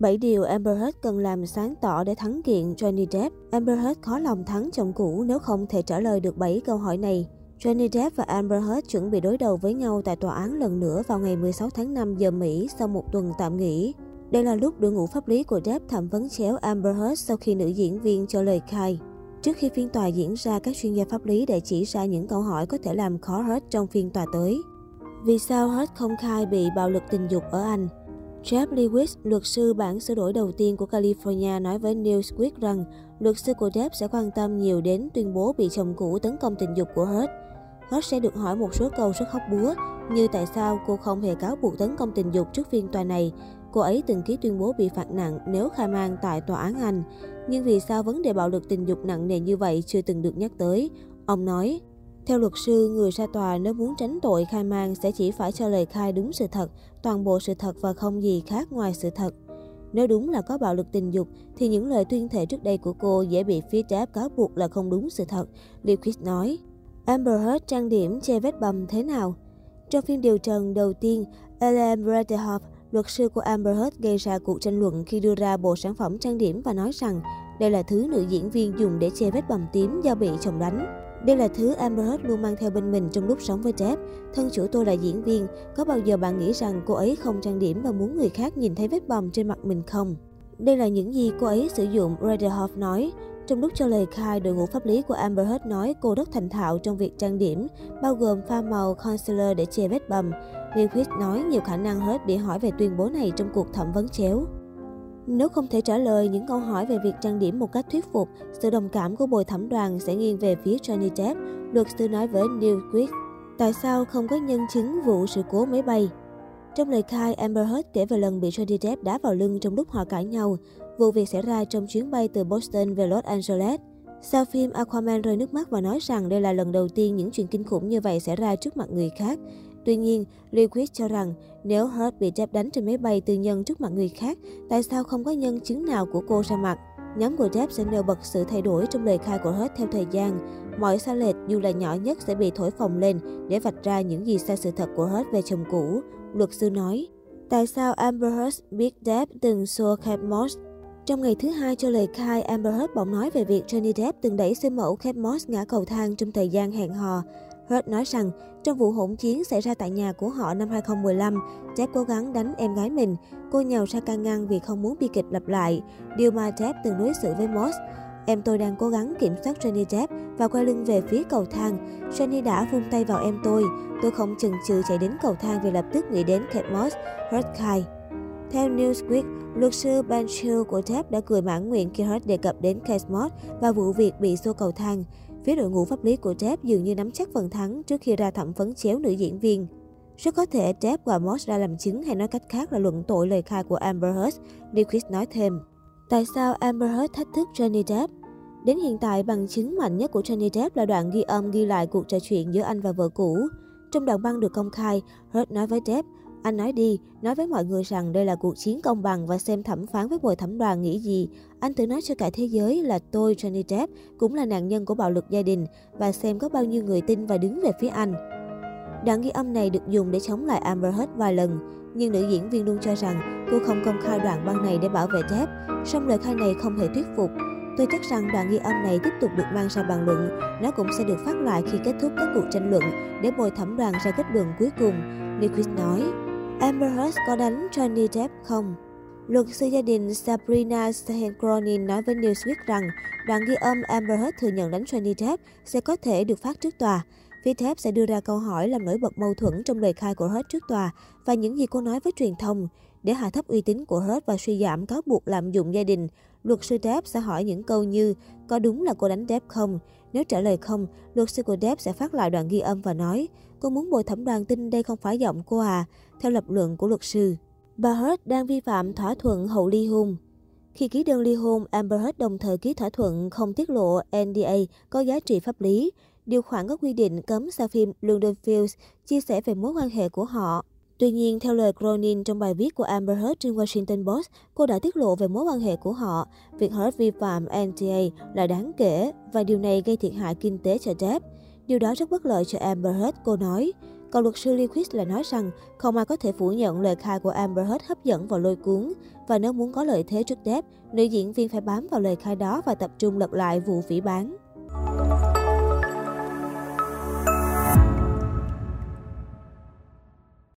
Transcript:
7 điều Amber Heard cần làm sáng tỏ để thắng kiện Johnny Depp. Amber Heard khó lòng thắng chồng cũ nếu không thể trả lời được 7 câu hỏi này. Johnny Depp và Amber Heard chuẩn bị đối đầu với nhau tại tòa án lần nữa vào ngày 16 tháng 5 giờ Mỹ sau một tuần tạm nghỉ. Đây là lúc đội ngũ pháp lý của Depp thẩm vấn chéo Amber Heard sau khi nữ diễn viên cho lời khai. Trước khi phiên tòa diễn ra, các chuyên gia pháp lý đã chỉ ra những câu hỏi có thể làm khó Heard trong phiên tòa tới. Vì sao Heard không khai bị bạo lực tình dục ở Anh? Jeff Lewis, luật sư bản sửa đổi đầu tiên của California nói với Newsweek rằng luật sư của Depp sẽ quan tâm nhiều đến tuyên bố bị chồng cũ tấn công tình dục của Hurt. Hurt sẽ được hỏi một số câu rất hóc búa, như tại sao cô không hề cáo buộc tấn công tình dục trước phiên tòa này. Cô ấy từng ký tuyên bố bị phạt nặng nếu khai mang tại tòa án Anh. Nhưng vì sao vấn đề bạo lực tình dục nặng nề như vậy chưa từng được nhắc tới? Ông nói, theo luật sư, người ra tòa nếu muốn tránh tội khai mang sẽ chỉ phải cho lời khai đúng sự thật, toàn bộ sự thật và không gì khác ngoài sự thật. Nếu đúng là có bạo lực tình dục, thì những lời tuyên thệ trước đây của cô dễ bị phía trái cáo buộc là không đúng sự thật, Liquid nói. Amber Heard trang điểm che vết bầm thế nào? Trong phiên điều trần đầu tiên, Ellen Bradehoff, luật sư của Amber Heard gây ra cuộc tranh luận khi đưa ra bộ sản phẩm trang điểm và nói rằng đây là thứ nữ diễn viên dùng để che vết bầm tím do bị chồng đánh. Đây là thứ Amber Heard luôn mang theo bên mình trong lúc sống với Depp. Thân chủ tôi là diễn viên, có bao giờ bạn nghĩ rằng cô ấy không trang điểm và muốn người khác nhìn thấy vết bầm trên mặt mình không? Đây là những gì cô ấy sử dụng, Raderhoff nói. Trong lúc cho lời khai, đội ngũ pháp lý của Amber Heard nói cô rất thành thạo trong việc trang điểm, bao gồm pha màu concealer để che vết bầm. Lewis nói nhiều khả năng Heard bị hỏi về tuyên bố này trong cuộc thẩm vấn chéo. Nếu không thể trả lời những câu hỏi về việc trang điểm một cách thuyết phục, sự đồng cảm của bồi thẩm đoàn sẽ nghiêng về phía Johnny Depp, luật sư nói với Newsweek. Tại sao không có nhân chứng vụ sự cố máy bay? Trong lời khai, Amber Heard kể về lần bị Johnny Depp đá vào lưng trong lúc họ cãi nhau. Vụ việc xảy ra trong chuyến bay từ Boston về Los Angeles. Sau phim, Aquaman rơi nước mắt và nói rằng đây là lần đầu tiên những chuyện kinh khủng như vậy xảy ra trước mặt người khác. Tuy nhiên, Lee Quyết cho rằng nếu Hurt bị Depp đánh trên máy bay tư nhân trước mặt người khác, tại sao không có nhân chứng nào của cô ra mặt? Nhóm của Depp sẽ nêu bật sự thay đổi trong lời khai của Hurt theo thời gian. Mọi sai lệch dù là nhỏ nhất sẽ bị thổi phồng lên để vạch ra những gì sai sự thật của Hurt về chồng cũ. Luật sư nói, tại sao Amber Heard biết Depp từng xua Kate Moss? Trong ngày thứ hai cho lời khai, Amber Heard bỗng nói về việc Johnny Depp từng đẩy siêu mẫu Kate Moss ngã cầu thang trong thời gian hẹn hò. Hurt nói rằng, trong vụ hỗn chiến xảy ra tại nhà của họ năm 2015, Jeff cố gắng đánh em gái mình. Cô nhào ra can ngăn vì không muốn bi kịch lặp lại, điều mà Jeff từng đối xử với Moss. Em tôi đang cố gắng kiểm soát Johnny Depp và quay lưng về phía cầu thang. Johnny đã vung tay vào em tôi. Tôi không chần chừ chạy đến cầu thang vì lập tức nghĩ đến Kate Moss, Hurt khai. Theo Newsweek, luật sư Ben Shield của Depp đã cười mãn nguyện khi Hurt đề cập đến Kate Moss và vụ việc bị xô cầu thang. Phía đội ngũ pháp lý của Depp dường như nắm chắc phần thắng trước khi ra thẩm vấn chéo nữ diễn viên. Rất có thể Depp và Moss ra làm chứng hay nói cách khác là luận tội lời khai của Amber Heard, Lewis nói thêm. Tại sao Amber Heard thách thức Johnny Depp? Đến hiện tại, bằng chứng mạnh nhất của Johnny Depp là đoạn ghi âm ghi lại cuộc trò chuyện giữa anh và vợ cũ. Trong đoạn băng được công khai, Heard nói với Depp, anh nói đi, nói với mọi người rằng đây là cuộc chiến công bằng và xem thẩm phán với bồi thẩm đoàn nghĩ gì. Anh tự nói cho cả thế giới là tôi, Johnny Depp, cũng là nạn nhân của bạo lực gia đình và xem có bao nhiêu người tin và đứng về phía anh. Đoạn ghi âm này được dùng để chống lại Amber Heard vài lần, nhưng nữ diễn viên luôn cho rằng cô không công khai đoạn băng này để bảo vệ Depp, song lời khai này không hề thuyết phục. Tôi chắc rằng đoạn ghi âm này tiếp tục được mang ra bàn luận, nó cũng sẽ được phát lại khi kết thúc các cuộc tranh luận để bồi thẩm đoàn ra kết luận cuối cùng, Nicholas nói. Amber Heard có đánh Johnny Depp không? Luật sư gia đình Sabrina Stehen-Cronin nói với Newsweek rằng đoạn ghi âm Amber Heard thừa nhận đánh Johnny Depp sẽ có thể được phát trước tòa. Phía thép sẽ đưa ra câu hỏi làm nổi bật mâu thuẫn trong lời khai của Hurt trước tòa và những gì cô nói với truyền thông. Để hạ thấp uy tín của Hurt và suy giảm cáo buộc lạm dụng gia đình, luật sư Depp sẽ hỏi những câu như có đúng là cô đánh Depp không? Nếu trả lời không, luật sư của Depp sẽ phát lại đoạn ghi âm và nói cô muốn bồi thẩm đoàn tin đây không phải giọng cô à, theo lập luận của luật sư. Bà Hurt đang vi phạm thỏa thuận hậu ly hôn. Khi ký đơn ly hôn, Amber Heard đồng thời ký thỏa thuận không tiết lộ NDA có giá trị pháp lý. Điều khoản có quy định cấm sao phim London Fields chia sẻ về mối quan hệ của họ. Tuy nhiên, theo lời Cronin trong bài viết của Amber Heard trên Washington Post, cô đã tiết lộ về mối quan hệ của họ. Việc Heard vi phạm NTA là đáng kể và điều này gây thiệt hại kinh tế cho Depp. Điều đó rất bất lợi cho Amber Heard, cô nói. Còn luật sư Lewis lại nói rằng không ai có thể phủ nhận lời khai của Amber Heard hấp dẫn và lôi cuốn. Và nếu muốn có lợi thế trước Depp, nữ diễn viên phải bám vào lời khai đó và tập trung lật lại vụ phỉ bán.